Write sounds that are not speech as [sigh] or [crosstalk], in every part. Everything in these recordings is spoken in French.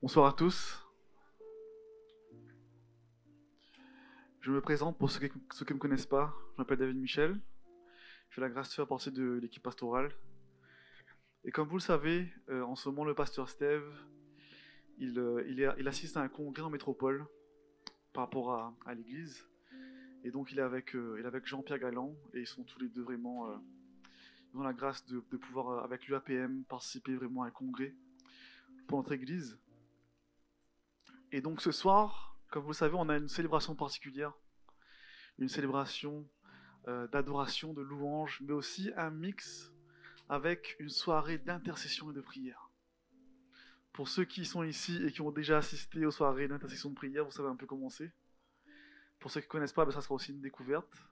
Bonsoir à tous. Je me présente pour ceux qui, ne me connaissent pas. Je m'appelle David Michel. J'ai la grâce de faire partie de l'équipe pastorale. Et comme vous le savez, euh, en ce moment, le pasteur Steve, il, euh, il, assiste à un congrès en métropole par rapport à, l'église. Et donc, il est avec, euh, avec Jean-Pierre Galland. Et ils sont tous les deux vraiment. ils ont la grâce de, de pouvoir, avec l'UAPM, participer vraiment à un congrès pour notre église. Et donc ce soir, comme vous le savez, on a une célébration particulière, une célébration euh, d'adoration, de louange, mais aussi un mix avec une soirée d'intercession et de prière. Pour ceux qui sont ici et qui ont déjà assisté aux soirées d'intercession de prière, vous savez un peu comment c'est. Pour ceux qui ne connaissent pas, ben, ça sera aussi une découverte.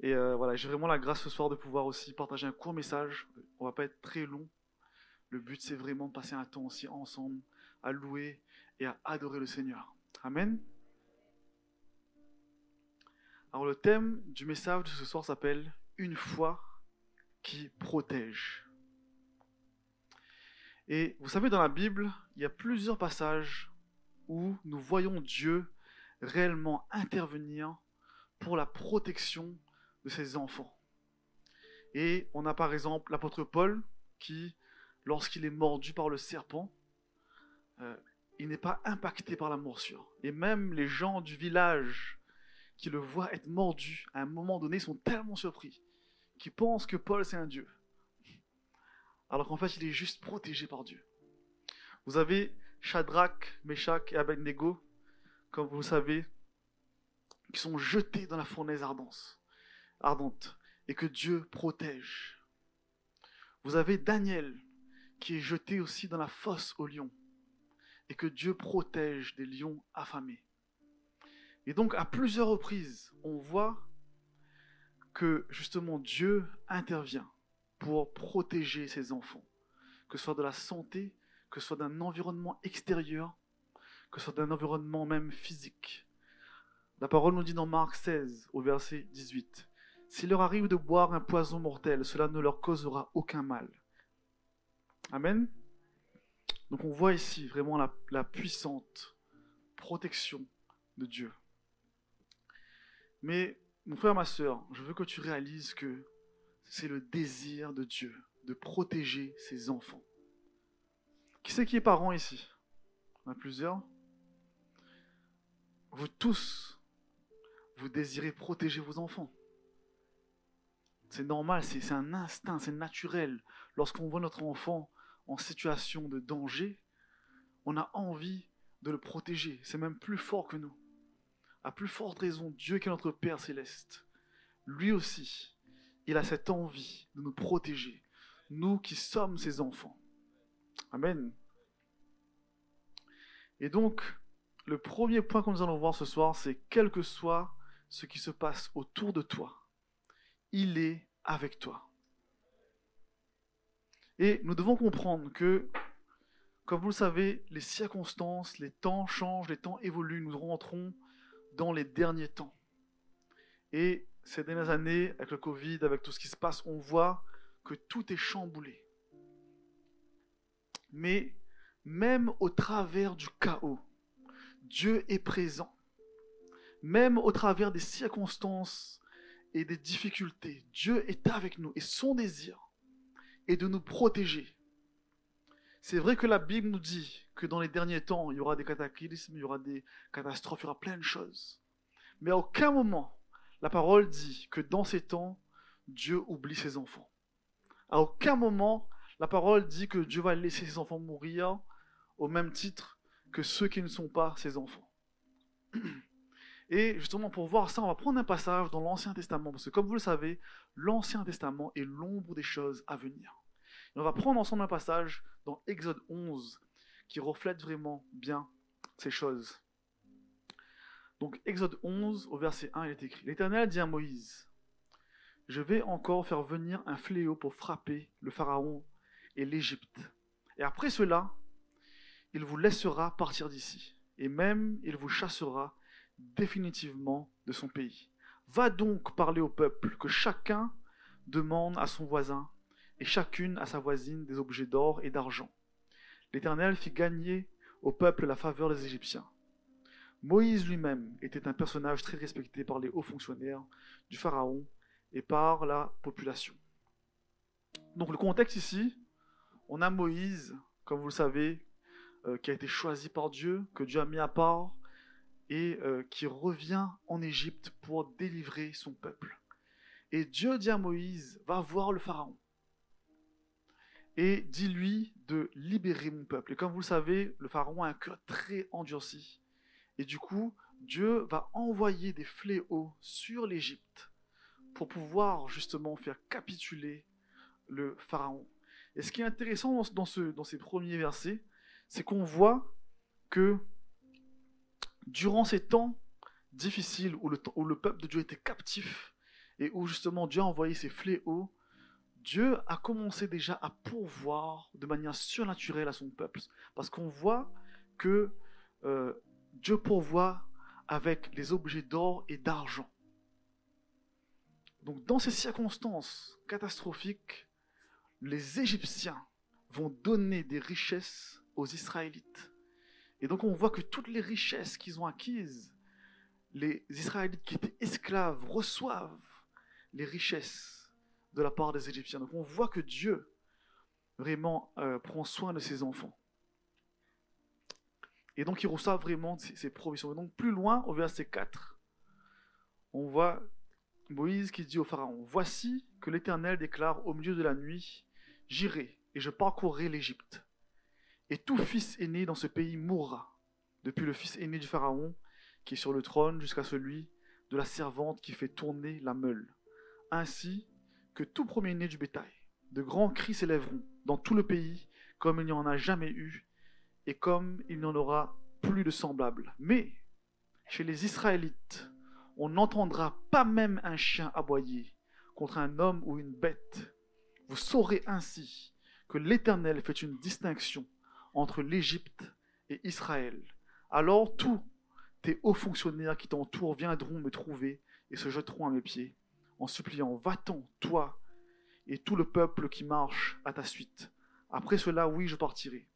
Et euh, voilà, j'ai vraiment la grâce ce soir de pouvoir aussi partager un court message. On va pas être très long. Le but, c'est vraiment de passer un temps aussi ensemble, à louer et à adorer le Seigneur. Amen. Alors le thème du message de ce soir s'appelle Une foi qui protège. Et vous savez, dans la Bible, il y a plusieurs passages où nous voyons Dieu réellement intervenir pour la protection de ses enfants. Et on a par exemple l'apôtre Paul qui, lorsqu'il est mordu par le serpent, euh, il n'est pas impacté par la morsure. Et même les gens du village qui le voient être mordu, à un moment donné, sont tellement surpris qu'ils pensent que Paul c'est un dieu. Alors qu'en fait, il est juste protégé par Dieu. Vous avez Shadrach, Meshach et Abednego, comme vous le savez, qui sont jetés dans la fournaise ardente, ardente et que Dieu protège. Vous avez Daniel, qui est jeté aussi dans la fosse aux lions, et que Dieu protège des lions affamés. Et donc, à plusieurs reprises, on voit que justement Dieu intervient pour protéger ses enfants, que ce soit de la santé, que ce soit d'un environnement extérieur, que ce soit d'un environnement même physique. La parole nous dit dans Marc 16, au verset 18, S'il leur arrive de boire un poison mortel, cela ne leur causera aucun mal. Amen. Donc on voit ici vraiment la, puissante protection de Dieu. Mais mon frère, ma soeur, je veux que tu réalises que c'est le désir de Dieu de protéger ses enfants. Qui c'est qui est parent ici? On a plusieurs. Vous tous, vous désirez protéger vos enfants. C'est normal, c'est un instinct, c'est naturel. Lorsqu'on voit notre enfant en situation de danger, on a envie de le protéger. C'est même plus fort que nous. À plus forte raison, Dieu qui est notre Père céleste, lui aussi, il a cette envie de nous protéger, nous qui sommes ses enfants. Amen. Et donc, le premier point que nous allons voir ce soir, c'est quel que soit ce qui se passe autour de toi, il est avec toi. Et nous devons comprendre que, comme vous le savez, les circonstances, les temps changent, les temps évoluent, nous rentrons dans les derniers temps. Et ces dernières années, avec le Covid, avec tout ce qui se passe, on voit que tout est chamboulé. Mais même au travers du chaos, Dieu est présent. Même au travers des circonstances et des difficultés, Dieu est avec nous et son désir est de nous protéger. C'est vrai que la Bible nous dit que dans les derniers temps, il y aura des cataclysmes, il y aura des catastrophes, il y aura plein de choses. Mais à aucun moment, la parole dit que dans ces temps, Dieu oublie ses enfants. À aucun moment, la parole dit que Dieu va laisser ses enfants mourir au même titre que ceux qui ne sont pas ses enfants. [clears throat] Et justement, pour voir ça, on va prendre un passage dans l'Ancien Testament, parce que comme vous le savez, l'Ancien Testament est l'ombre des choses à venir. Et on va prendre ensemble un passage dans Exode 11 qui reflète vraiment bien ces choses. Donc Exode 11 au verset 1, il est écrit, L'Éternel dit à Moïse, Je vais encore faire venir un fléau pour frapper le Pharaon et l'Égypte. Et après cela, il vous laissera partir d'ici, et même il vous chassera définitivement de son pays. Va donc parler au peuple que chacun demande à son voisin et chacune à sa voisine des objets d'or et d'argent. l'Éternel fit gagner au peuple la faveur des Égyptiens. Moïse lui-même était un personnage très respecté par les hauts fonctionnaires du Pharaon et par la population. Donc le contexte ici, on a Moïse, comme vous le savez, euh, qui a été choisi par Dieu, que Dieu a mis à part, et euh, qui revient en Égypte pour délivrer son peuple. Et Dieu dit à Moïse, va voir le Pharaon et dis-lui de libérer mon peuple. Et comme vous le savez, le Pharaon a un cœur très endurci. Et du coup, Dieu va envoyer des fléaux sur l'Égypte pour pouvoir justement faire capituler le Pharaon. Et ce qui est intéressant dans, ce, dans ces premiers versets, c'est qu'on voit que durant ces temps difficiles où le, peuple de Dieu était captif et où justement Dieu a envoyé ses fléaux, Dieu a commencé déjà à pourvoir de manière surnaturelle à son peuple. Parce qu'on voit que euh, Dieu pourvoit avec les objets d'or et d'argent. Donc dans ces circonstances catastrophiques, les Égyptiens vont donner des richesses aux Israélites. Et donc on voit que toutes les richesses qu'ils ont acquises, les Israélites qui étaient esclaves reçoivent les richesses de la part des Égyptiens. Donc on voit que Dieu vraiment euh, prend soin de ses enfants. Et donc ils reçoivent vraiment ses, provisions. Et donc plus loin, au verset 4, on voit Moïse qui dit au Pharaon, Voici que l'Éternel déclare au milieu de la nuit, J'irai et je parcourrai l'Égypte. Et tout fils aîné dans ce pays mourra, depuis le fils aîné du Pharaon qui est sur le trône jusqu'à celui de la servante qui fait tourner la meule. Ainsi que tout premier-né du bétail. De grands cris s'élèveront dans tout le pays, comme il n'y en a jamais eu, et comme il n'y en aura plus de semblables. Mais chez les Israélites, on n'entendra pas même un chien aboyer contre un homme ou une bête. Vous saurez ainsi que l'Éternel fait une distinction entre l'Égypte et Israël. Alors tous tes hauts fonctionnaires qui t'entourent viendront me trouver et se jetteront à mes pieds en suppliant, va-t'en, toi et tout le peuple qui marche à ta suite. Après cela, oui, je partirai.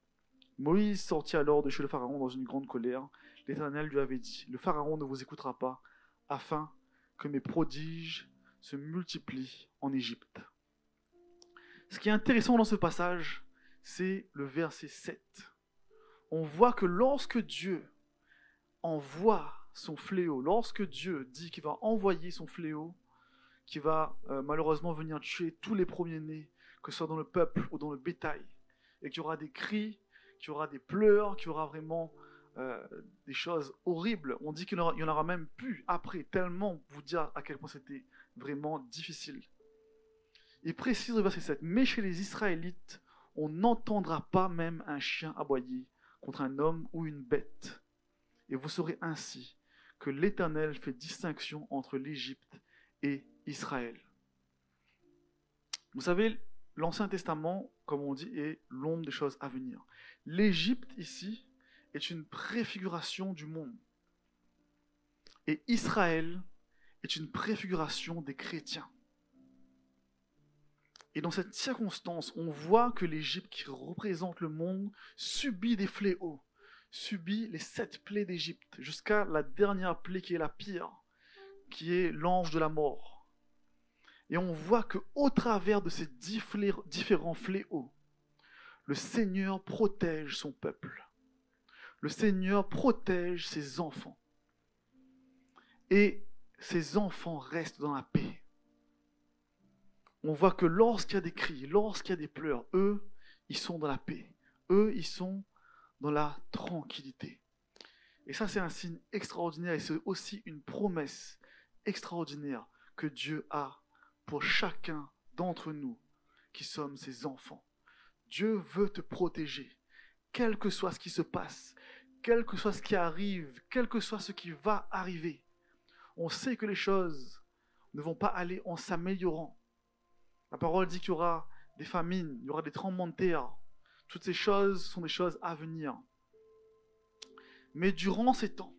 Moïse sortit alors de chez le Pharaon dans une grande colère. L'Éternel lui avait dit, le Pharaon ne vous écoutera pas, afin que mes prodiges se multiplient en Égypte. Ce qui est intéressant dans ce passage, c'est le verset 7. On voit que lorsque Dieu envoie son fléau, lorsque Dieu dit qu'il va envoyer son fléau, qui va euh, malheureusement venir tuer tous les premiers-nés, que ce soit dans le peuple ou dans le bétail, et qu'il y aura des cris, qu'il y aura des pleurs, qu'il y aura vraiment euh, des choses horribles. On dit qu'il y, en aura même plus après, tellement vous dire à quel point c'était vraiment difficile. Il précise au verset 7, mais chez les Israélites, on n'entendra pas même un chien aboyer contre un homme ou une bête. Et vous saurez ainsi que l'Éternel fait distinction entre l'Égypte et Israël. Vous savez, l'Ancien Testament, comme on dit, est l'ombre des choses à venir. L'Égypte ici est une préfiguration du monde. Et Israël est une préfiguration des chrétiens. Et dans cette circonstance, on voit que l'Égypte, qui représente le monde, subit des fléaux, subit les sept plaies d'Égypte, jusqu'à la dernière plaie qui est la pire, qui est l'ange de la mort. Et on voit que au travers de ces différents fléaux, le Seigneur protège son peuple. Le Seigneur protège ses enfants. Et ses enfants restent dans la paix on voit que lorsqu'il y a des cris, lorsqu'il y a des pleurs, eux, ils sont dans la paix. Eux, ils sont dans la tranquillité. Et ça, c'est un signe extraordinaire et c'est aussi une promesse extraordinaire que Dieu a pour chacun d'entre nous qui sommes ses enfants. Dieu veut te protéger, quel que soit ce qui se passe, quel que soit ce qui arrive, quel que soit ce qui va arriver. On sait que les choses ne vont pas aller en s'améliorant. La parole dit qu'il y aura des famines, il y aura des tremblements de terre. Toutes ces choses sont des choses à venir. Mais durant ces temps,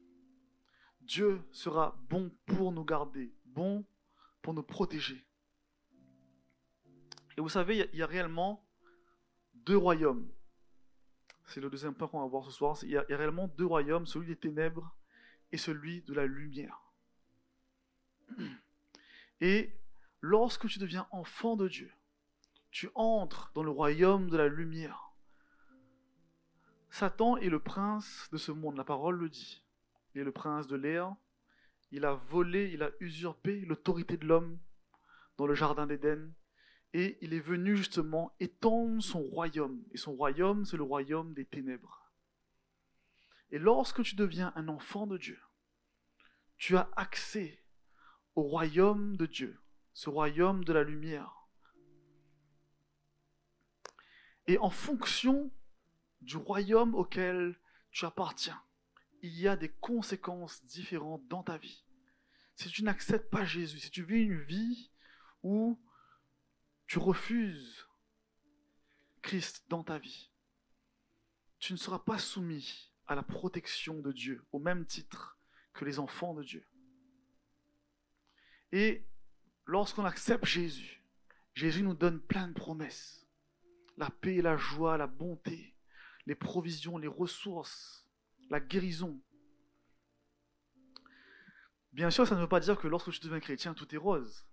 Dieu sera bon pour nous garder, bon pour nous protéger. Et vous savez, il y, a réellement deux royaumes. c'est le deuxième point qu'on va voir ce soir. Il y, a, réellement deux royaumes, celui des ténèbres et celui de la lumière. Et lorsque tu deviens enfant de Dieu, tu entres dans le royaume de la lumière. Satan est le prince de ce monde, la parole le dit. Il est le prince de l'air. Il a volé, il a usurpé l'autorité de l'homme dans le jardin d'Éden. Et il est venu justement étendre son royaume. Et son royaume, c'est le royaume des ténèbres. Et lorsque tu deviens un enfant de Dieu, tu as accès au royaume de Dieu, ce royaume de la lumière. Et en fonction du royaume auquel tu appartiens, il y a des conséquences différentes dans ta vie. Si tu n'acceptes pas Jésus, si tu vis une vie où tu refuses Christ dans ta vie, tu ne seras pas soumis à la protection de Dieu au même titre que les enfants de Dieu. Et lorsqu'on accepte Jésus, Jésus nous donne plein de promesses. La paix, la joie, la bonté, les provisions, les ressources, la guérison. Bien sûr, ça ne veut pas dire que lorsque tu deviens chrétien, tout est rose.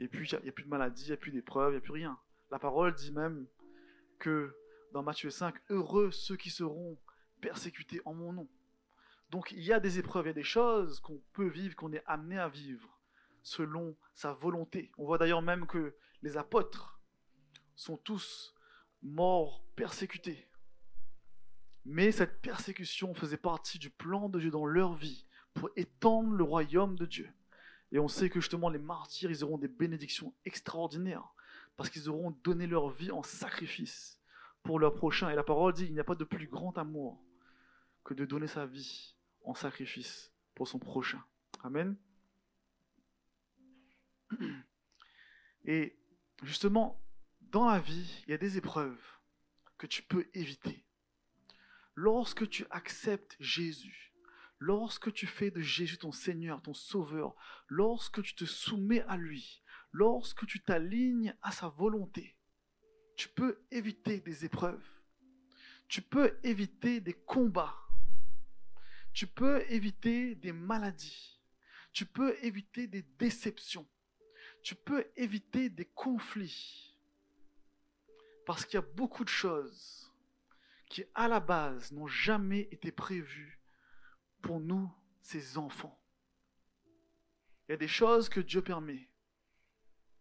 Et puis, il n'y a, plus de maladie, il n'y a plus d'épreuves, il n'y a plus rien. La parole dit même que dans Matthieu 5, heureux ceux qui seront persécutés en mon nom. Donc il y a des épreuves, il y a des choses qu'on peut vivre, qu'on est amené à vivre selon sa volonté. On voit d'ailleurs même que les apôtres sont tous morts persécutés. Mais cette persécution faisait partie du plan de Dieu dans leur vie pour étendre le royaume de Dieu. Et on sait que justement les martyrs, ils auront des bénédictions extraordinaires parce qu'ils auront donné leur vie en sacrifice pour leur prochain. Et la parole dit, il n'y a pas de plus grand amour que de donner sa vie en sacrifice pour son prochain. Amen. [clears throat] Et justement, dans la vie, il y a des épreuves que tu peux éviter. Lorsque tu acceptes Jésus, lorsque tu fais de Jésus ton Seigneur, ton Sauveur, lorsque tu te soumets à lui, lorsque tu t'alignes à sa volonté, tu peux éviter des épreuves. Tu peux éviter des combats. Tu peux éviter des maladies. Tu peux éviter des déceptions tu peux éviter des conflits. Parce qu'il y a beaucoup de choses qui, à la base, n'ont jamais été prévues pour nous, ses enfants. Il y a des choses que Dieu permet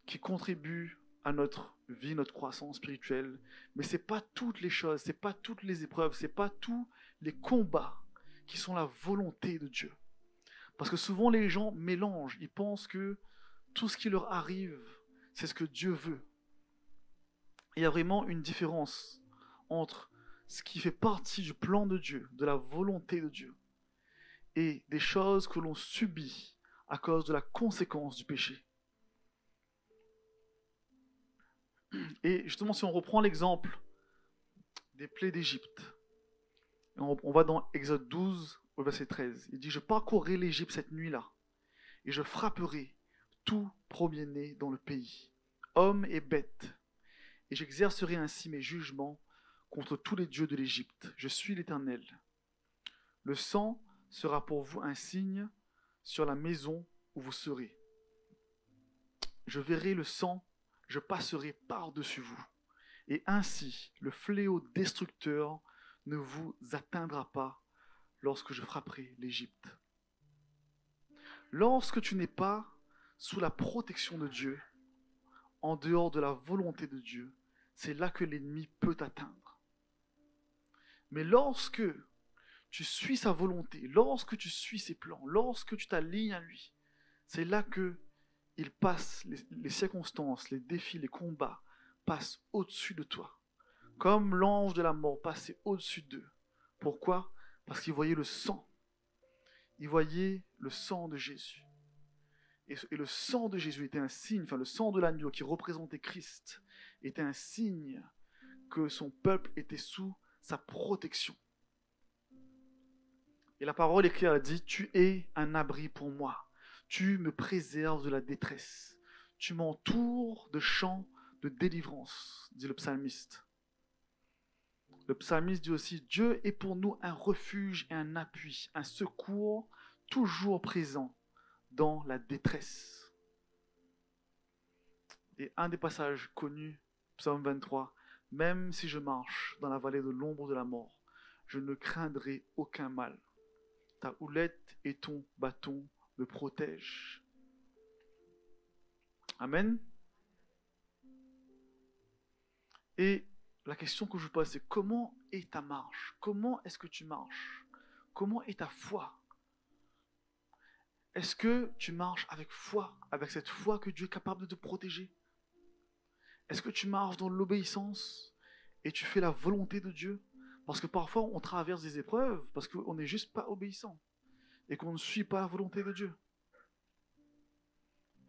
qui contribuent à notre vie, notre croissance spirituelle, mais ce n'est pas toutes les choses, ce n'est pas toutes les épreuves, ce n'est pas tous les combats qui sont la volonté de Dieu. Parce que souvent les gens mélangent, ils pensent que tout ce qui leur arrive, c'est ce que Dieu veut. Il y a vraiment une différence entre ce qui fait partie du plan de Dieu, de la volonté de Dieu, et des choses que l'on subit à cause de la conséquence du péché. Et justement, si on reprend l'exemple des plaies d'Égypte, on, va dans Exode 12 au verset 13, il dit, je parcourrai l'Égypte cette nuit-là, et je frapperai tout premier-né dans le pays, homme et bête, et j'exercerai ainsi mes jugements contre tous les dieux de l'Égypte. Je suis l'Éternel. Le sang sera pour vous un signe sur la maison où vous serez. Je verrai le sang, je passerai par-dessus vous, et ainsi le fléau destructeur ne vous atteindra pas lorsque je frapperai l'Égypte. Lorsque tu n'es pas sous la protection de Dieu, en dehors de la volonté de Dieu, c'est là que l'ennemi peut t'atteindre. Mais lorsque tu suis sa volonté, lorsque tu suis ses plans, lorsque tu t'alignes à lui, c'est là que il passe les, circonstances, les défis, les combats passent au-dessus de toi. Comme l'ange de la mort passait au-dessus d'eux. Pourquoi? Parce qu'il voyait le sang. Il voyait le sang de Jésus. Et, le sang de Jésus était un signe, enfin le sang de l'agneau qui représentait Christ, était un signe que son peuple était sous sa protection. Et la parole écrite dit, tu es un abri pour moi, tu me préserves de la détresse, tu m'entoures de chants de délivrance, dit le psalmiste. Le psalmiste dit aussi, Dieu est pour nous un refuge et un appui, un secours toujours présent dans la détresse. Et un des passages connus, psaume 23, Même si je marche dans la vallée de l'ombre de la mort, je ne craindrai aucun mal. Ta houlette et ton bâton me protègent. Amen. Et la question que je vous pose, c'est comment est ta marche? Comment est-ce que tu marches? Comment est ta foi? Est-ce que tu marches avec foi, avec cette foi que Dieu est capable de te protéger? Est-ce que tu marches dans l'obéissance et tu fais la volonté de Dieu? Parce que parfois on traverse des épreuves parce qu'on n'est juste pas obéissant et qu'on ne suit pas la volonté de Dieu.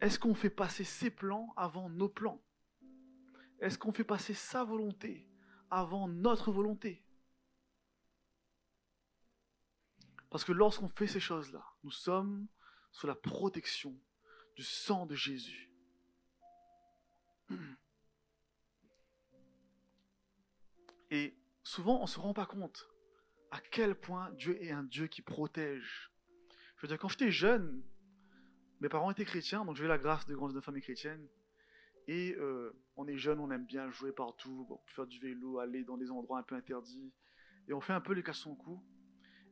Est-ce qu'on fait passer ses plans avant nos plans? Est-ce qu'on fait passer sa volonté avant notre volonté? Parce que lorsqu'on fait ces choses-là, nous sommes sous la protection du sang de Jésus. Et souvent, on ne se rend pas compte à quel point Dieu est un Dieu qui protège. Je veux dire, quand j'étais jeune, mes parents étaient chrétiens, donc j'ai eu la grâce de grandir dans une famille chrétienne. Et euh, on est jeune, on aime bien jouer partout, faire du vélo, aller dans des endroits un peu interdits. Et on fait un peu les cassons coups.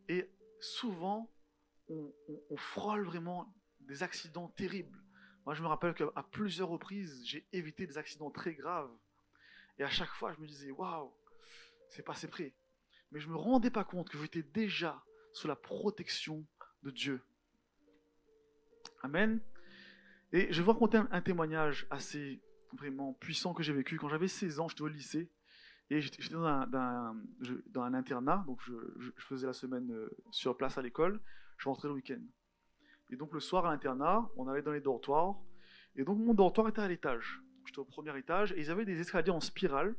Et souvent, on, frôle vraiment des accidents terribles. Moi, je me rappelle qu'à plusieurs reprises, j'ai évité des accidents très graves. Et à chaque fois, je me disais, waouh, c'est passé près. Mais je ne me rendais pas compte que j'étais déjà sous la protection de Dieu. Amen. Et je vais vous raconter un, témoignage assez vraiment puissant que j'ai vécu. Quand j'avais 16 ans, j'étais au lycée et j'étais dans un, internat, donc je, faisais la semaine euh, sur place à l'école, je rentrais le week-end. Et donc le soir à l'internat, on allait dans les dortoirs, et donc mon dortoir était à l'étage. J'étais au premier étage, et ils avaient des escaliers en spirale,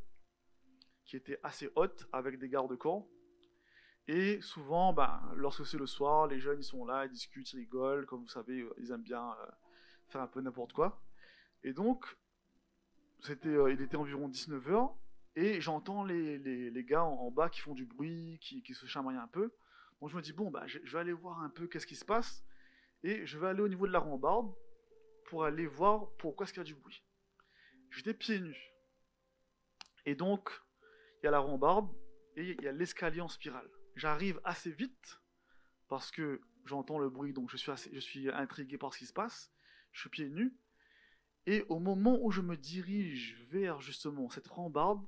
qui étaient assez hautes, avec des garde-corps. Et souvent, ben, lorsque c'est le soir, les jeunes ils sont là, ils discutent, ils rigolent, comme vous savez, euh, ils aiment bien euh, faire un peu n'importe quoi. Et donc, il était environ 19h, et j'entends les, les, les, gars en, bas qui font du bruit, qui, qui, se chamaillent un peu. Donc je me dis, bon, bah, je, vais aller voir un peu qu'est-ce qui se passe, et je vais aller au niveau de la rambarde pour aller voir pourquoi est-ce qu'il y a du bruit. J'étais pieds nus. Et donc, il y a la rambarde, et il y a l'escalier en spirale. J'arrive assez vite, parce que j'entends le bruit, donc je suis, je suis intrigué par ce qui se passe. Je suis pieds nus. Et au moment où je me dirige vers justement cette rambarde,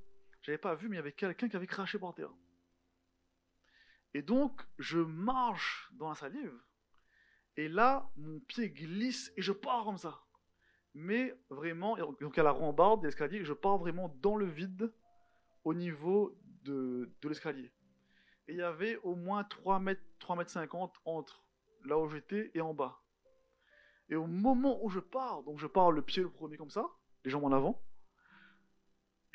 j'avais pas vu, mais il y avait quelqu'un qui avait craché par terre. Et donc, je marche dans la salive. Et là, mon pied glisse et je pars comme ça. Mais vraiment, donc à la rambarde de l'escalier, je pars vraiment dans le vide au niveau de, l'escalier. Et il y avait au moins 3 mètres, 3 mètres 50 entre là où j'étais et en bas. Et au moment où je pars, donc je pars le pied le premier comme ça, les jambes en avant,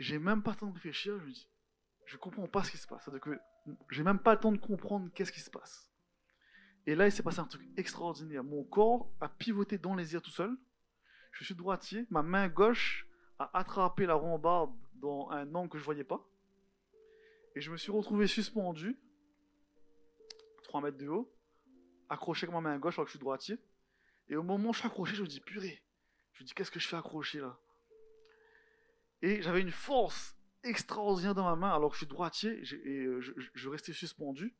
j'ai même pas le temps de réfléchir, je me dis, je comprends pas ce qui se passe. cest que j'ai même pas le temps de comprendre qu'est-ce qui se passe. Et là, il s'est passé un truc extraordinaire. Mon corps a pivoté dans les airs tout seul. Je suis droitier. Ma main gauche a attrapé la rambarde dans un angle que je voyais pas. Et je me suis retrouvé suspendu, 3 mètres de haut, accroché avec ma main gauche alors que je suis droitier. Et au moment où je suis accroché, je me dis, purée, je me dis, qu'est-ce que je fais accroché là? Et j'avais une force extraordinaire dans ma main alors que je suis droitier et euh, je, restais suspendu.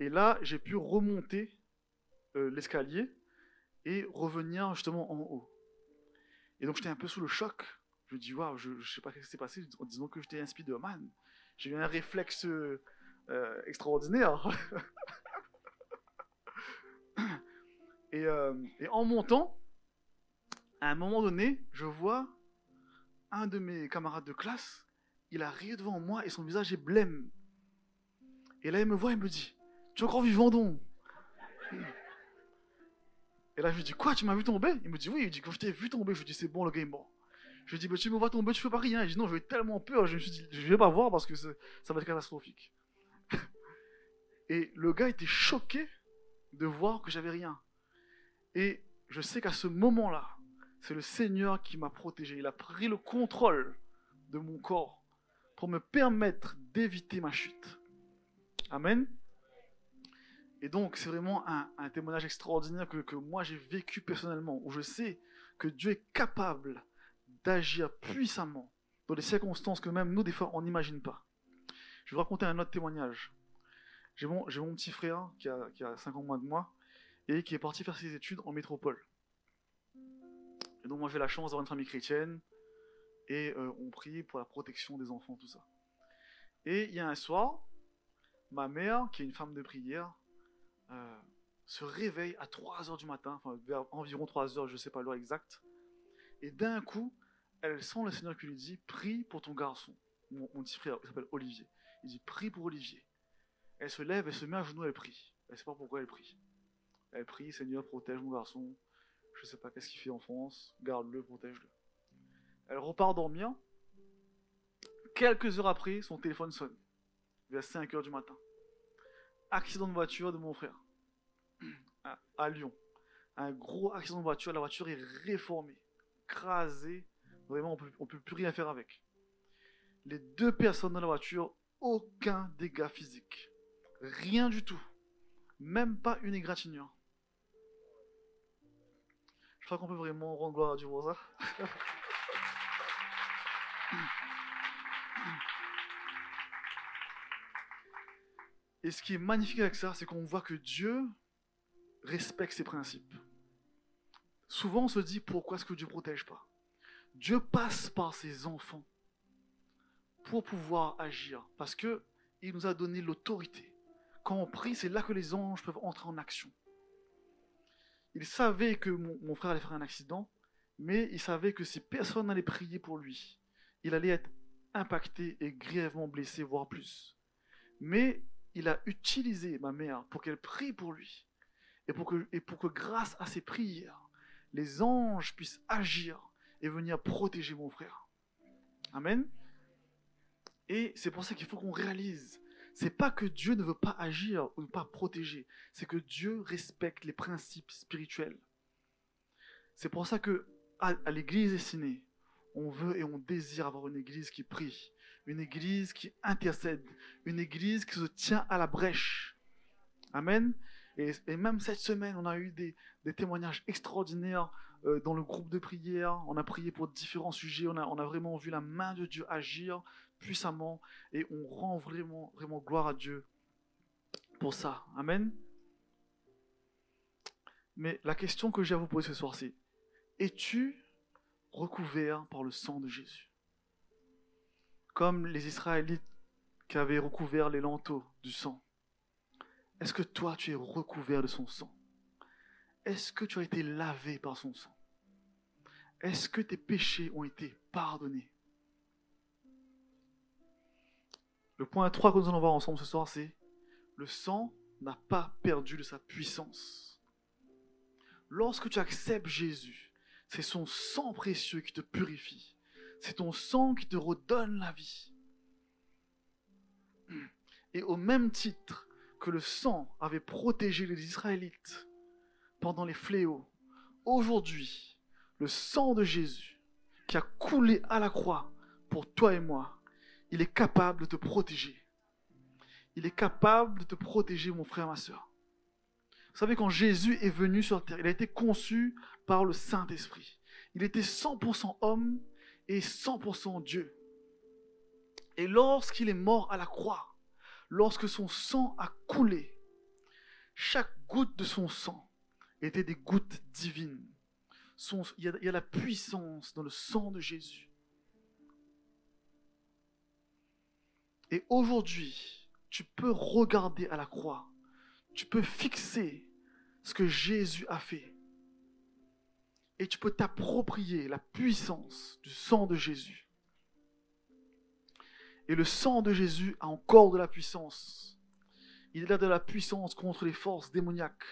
Et là, j'ai pu remonter euh, l'escalier et revenir justement en haut. Et donc j'étais un peu sous le choc. Je me dis, waouh, je, ne sais pas ce qui s'est passé en disant que j'étais un Spider-Man. J'ai eu un réflexe euh, extraordinaire. [laughs] Et, en montant, à un moment donné, je vois un de mes camarades de classe, il arrive devant moi et son visage est blême. Et là, il me voit et me dit Tu es encore vivant donc? Et là, je lui dis Quoi, tu m'as vu tomber? Il me dit Oui, il dit Quand je t'ai vu tomber, je lui dis C'est bon, le game bon. Je lui dis Mais tu me vois tomber, tu fais pas rien. Il dit Non, j'ai tellement peur, je me vais pas voir parce que ça va être catastrophique. [laughs] et le gars était choqué de voir que j'avais rien. Et je sais qu'à ce moment-là, c'est le Seigneur qui m'a protégé. Il a pris le contrôle de mon corps pour me permettre d'éviter ma chute. Amen. Et donc, c'est vraiment un, témoignage extraordinaire que, moi j'ai vécu personnellement, où je sais que Dieu est capable d'agir puissamment dans des circonstances que même nous, des fois, on n'imagine pas. Je vais vous raconter un autre témoignage. J'ai mon, mon, petit frère qui a, qui a 5 ans moins de moi et qui est parti faire ses études en métropole. Et donc moi j'ai la chance d'avoir une famille chrétienne et euh, on prie pour la protection des enfants, tout ça. Et il y a un soir, ma mère, qui est une femme de prière, euh, se réveille à 3h du matin, enfin vers environ 3h, je ne sais pas l'heure exacte, et d'un coup, elle sent le Seigneur qui lui dit, prie pour ton garçon, mon, petit frère, il s'appelle Olivier. Il dit, prie pour Olivier. Elle se lève, elle se met à genoux, elle prie. Elle ne sait pas pourquoi elle prie. Elle prie, Seigneur, protège mon garçon. Je sais pas qu'est-ce qu'il fait en France. Garde-le, protège-le. Elle repart dormir. Quelques heures après, son téléphone sonne. Vers 5 heures du matin. Accident de voiture de mon frère. À, Lyon. Un gros accident de voiture. La voiture est réformée. Crasée. Vraiment, on ne peut plus rien faire avec. Les deux personnes dans la voiture, aucun dégât physique. Rien du tout. Même pas une égratignure. Je crois qu'on peut vraiment rendre gloire à Dieu pour ça. Et ce qui est magnifique avec ça, c'est qu'on voit que Dieu respecte ses principes. Souvent, on se dit pourquoi est-ce que Dieu ne protège pas? Dieu passe par ses enfants pour pouvoir agir, parce que il nous a donné l'autorité. Quand on prie, c'est là que les anges peuvent entrer en action. Il savait que mon, frère allait faire un accident, mais il savait que si personne n'allait prier pour lui, il allait être impacté et grièvement blessé, voire plus. Mais il a utilisé ma mère pour qu'elle prie pour lui. Et pour, que, et pour que grâce à ses prières, les anges puissent agir et venir protéger mon frère. Amen. Et c'est pour ça qu'il faut qu'on réalise c'est pas que Dieu ne veut pas agir ou ne pas protéger, c'est que Dieu respecte les principes spirituels. C'est pour ça que à, l'église destinée, on veut et on désire avoir une église qui prie, une église qui intercède, une église qui se tient à la brèche. Amen. Et, même cette semaine, on a eu des, témoignages extraordinaires euh, dans le groupe de prière. On a prié pour différents sujets. On a vraiment vu la main de Dieu agir puissamment et on rend vraiment, vraiment gloire à Dieu pour ça. Amen. Mais la question que j'ai à vous poser ce soir, c'est es-tu recouvert par le sang de Jésus? Comme les Israélites qui avaient recouvert les lenteaux du sang. Est-ce que toi, tu es recouvert de son sang? Est-ce que tu as été lavé par son sang? Est-ce que tes péchés ont été pardonnés? Le point 3 que nous allons voir ensemble ce soir, c'est le sang n'a pas perdu de sa puissance. Lorsque tu acceptes Jésus, c'est son sang précieux qui te purifie. C'est ton sang qui te redonne la vie. Et au même titre que le sang avait protégé les Israélites pendant les fléaux, aujourd'hui, le sang de Jésus qui a coulé à la croix pour toi et moi il est capable de te protéger. Il est capable de te protéger, mon frère, ma soeur. Vous savez, quand Jésus est venu sur terre, il a été conçu par le Saint-Esprit. Il était 100% homme et 100% Dieu. Et lorsqu'il est mort à la croix, lorsque son sang a coulé, chaque goutte de son sang était des gouttes divines. il y a la puissance dans le sang de Jésus. Et aujourd'hui, tu peux regarder à la croix. Tu peux fixer ce que Jésus a fait. Et tu peux t'approprier la puissance du sang de Jésus. Et le sang de Jésus a encore de la puissance. Il a de la puissance contre les forces démoniaques.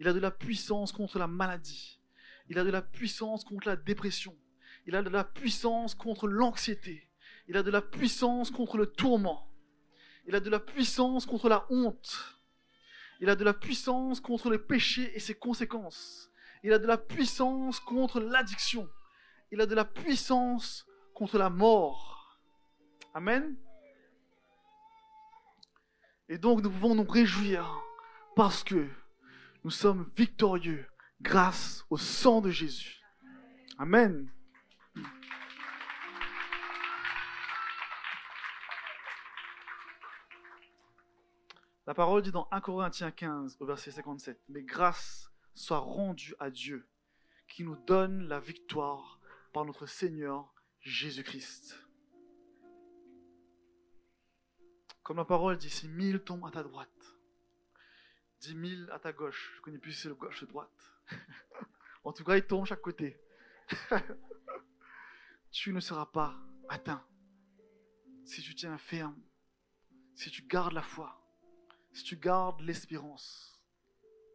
Il a de la puissance contre la maladie. Il a de la puissance contre la dépression. Il a de la puissance contre l'anxiété. Il a de la puissance contre le tourment. Il a de la puissance contre la honte. Il a de la puissance contre le péché et ses conséquences. Il a de la puissance contre l'addiction. Il a de la puissance contre la mort. Amen. Et donc nous pouvons nous réjouir parce que nous sommes victorieux grâce au sang de Jésus. Amen. La parole dit dans 1 Corinthiens 15 au verset 57, Mais grâce soit rendue à Dieu qui nous donne la victoire par notre Seigneur Jésus-Christ. Comme la parole dit, si mille tombent à ta droite, dix mille à ta gauche, je ne connais plus si c'est le gauche ou droite. [laughs] en tout cas, ils tombent chaque côté. [laughs] tu ne seras pas atteint si tu tiens ferme, si tu gardes la foi, si tu gardes l'espérance.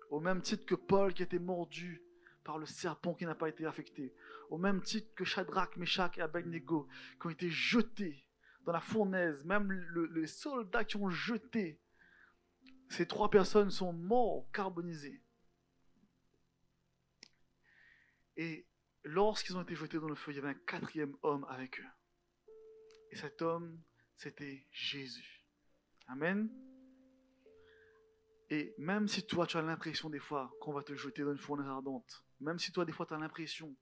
Au même titre que Paul qui été mordu par le serpent qui n'a pas été affecté. Au même titre que Shadrach, Meshach et Abednego qui ont été jetés dans la fournaise, même les soldats qui ont jeté, ces trois personnes sont morts, carbonisés. Et lorsqu'ils ont été jetés dans le feu, il y avait un quatrième homme avec eux. Et cet homme, c'était Jésus. Amen. Et même si toi, tu as l'impression des fois qu'on va te jeter dans une fournaise ardente, même si toi, des fois, tu as l'impression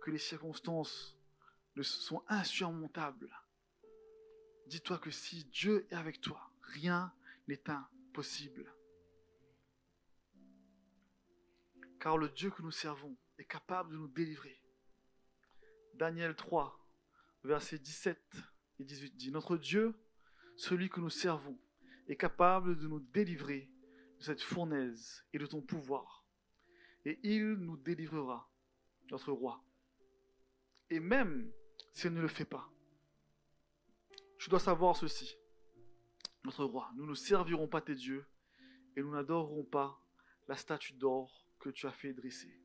que les circonstances sont insurmontables, dis-toi que si Dieu est avec toi, rien n'est impossible. Car le Dieu que nous servons est capable de nous délivrer. Daniel 3, versets 17 et 18 dit, Notre Dieu, celui que nous servons, est capable de nous délivrer cette fournaise et de ton pouvoir. Et il nous délivrera, notre roi. Et même s'il ne le fait pas, tu dois savoir ceci, notre roi, nous ne servirons pas tes dieux et nous n'adorerons pas la statue d'or que tu as fait dresser.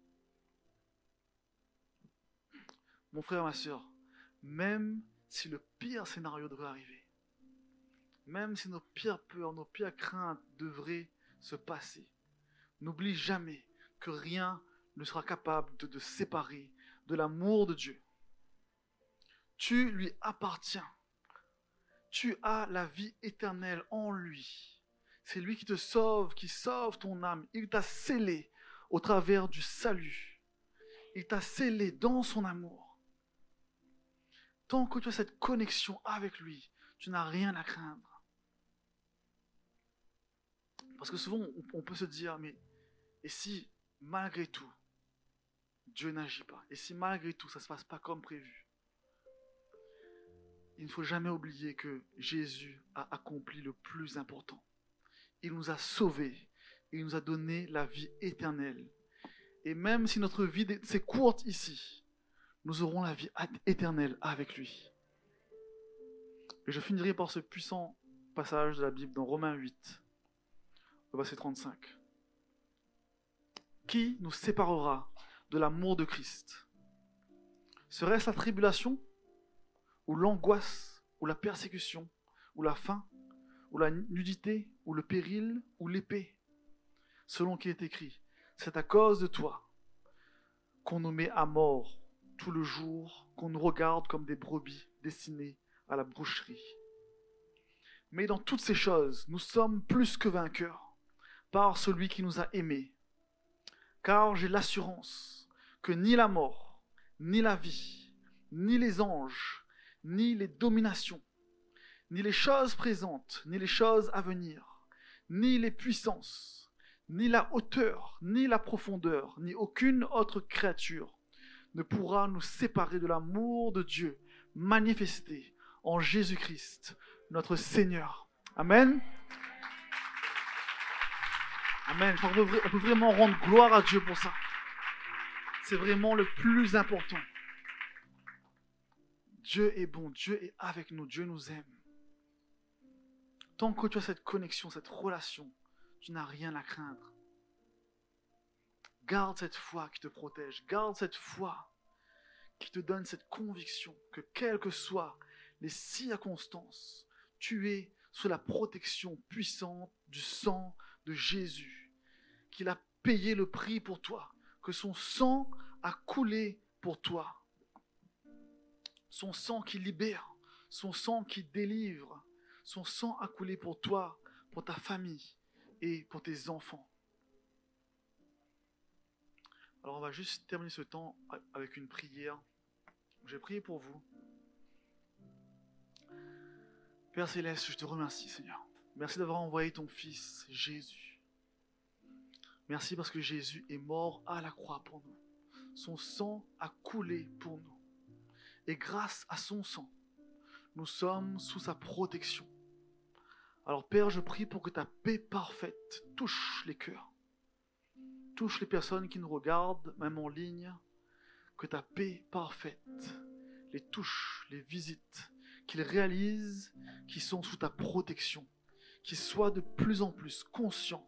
Mon frère, ma soeur, même si le pire scénario devrait arriver, même si nos pires peurs, nos pires craintes devraient se passer, n'oublie jamais que rien ne sera capable de te séparer de l'amour de Dieu. Tu lui appartiens. Tu as la vie éternelle en lui. C'est lui qui te sauve, qui sauve ton âme. Il t'a scellé au travers du salut. Il t'a scellé dans son amour. Tant que tu as cette connexion avec lui, tu n'as rien à craindre. Parce que souvent, on peut se dire, mais et si malgré tout, Dieu n'agit pas, et si malgré tout, ça ne se passe pas comme prévu, il ne faut jamais oublier que Jésus a accompli le plus important. Il nous a sauvés. Il nous a donné la vie éternelle. Et même si notre vie est courte ici, nous aurons la vie éternelle avec lui. Et je finirai par ce puissant passage de la Bible dans Romains 8, verset 35. Qui nous séparera de l'amour de Christ? Serait-ce la tribulation ou l'angoisse, ou la persécution, ou la faim, ou la nudité, ou le péril, ou l'épée? Selon qui est écrit, c'est à cause de toi qu'on nous met à mort tout le jour, qu'on nous regarde comme des brebis destinées à la boucherie. Mais dans toutes ces choses, nous sommes plus que vainqueurs par celui qui nous a aimés. Car j'ai l'assurance que ni la mort, ni la vie, ni les anges, ni les dominations, ni les choses présentes, ni les choses à venir, ni les puissances, ni la hauteur, ni la profondeur, ni aucune autre créature ne pourra nous séparer de l'amour de Dieu manifesté en Jésus-Christ, notre Seigneur. Amen. On peut vraiment rendre gloire à Dieu pour ça. C'est vraiment le plus important. Dieu est bon, Dieu est avec nous, Dieu nous aime. Tant que tu as cette connexion, cette relation, tu n'as rien à craindre. Garde cette foi qui te protège, garde cette foi qui te donne cette conviction que quelles que soient les circonstances, tu es sous la protection puissante du sang de Jésus, qu'il a payé le prix pour toi, que son sang a coulé pour toi son sang qui libère, son sang qui délivre, son sang a coulé pour toi, pour ta famille et pour tes enfants. Alors on va juste terminer ce temps avec une prière. Je vais prier pour vous. Père Céleste, je te remercie Seigneur. Merci d'avoir envoyé ton Fils Jésus. Merci parce que Jésus est mort à la croix pour nous. Son sang a coulé pour nous. Et grâce à son sang, nous sommes sous sa protection. Alors Père, je prie pour que ta paix parfaite touche les cœurs, touche les personnes qui nous regardent, même en ligne, que ta paix parfaite les touche, les visite, qu'ils réalisent qu'ils sont sous ta protection, qu'ils soient de plus en plus conscients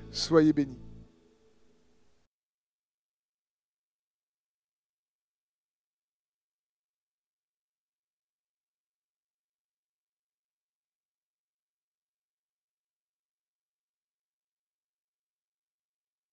Soyez bénis.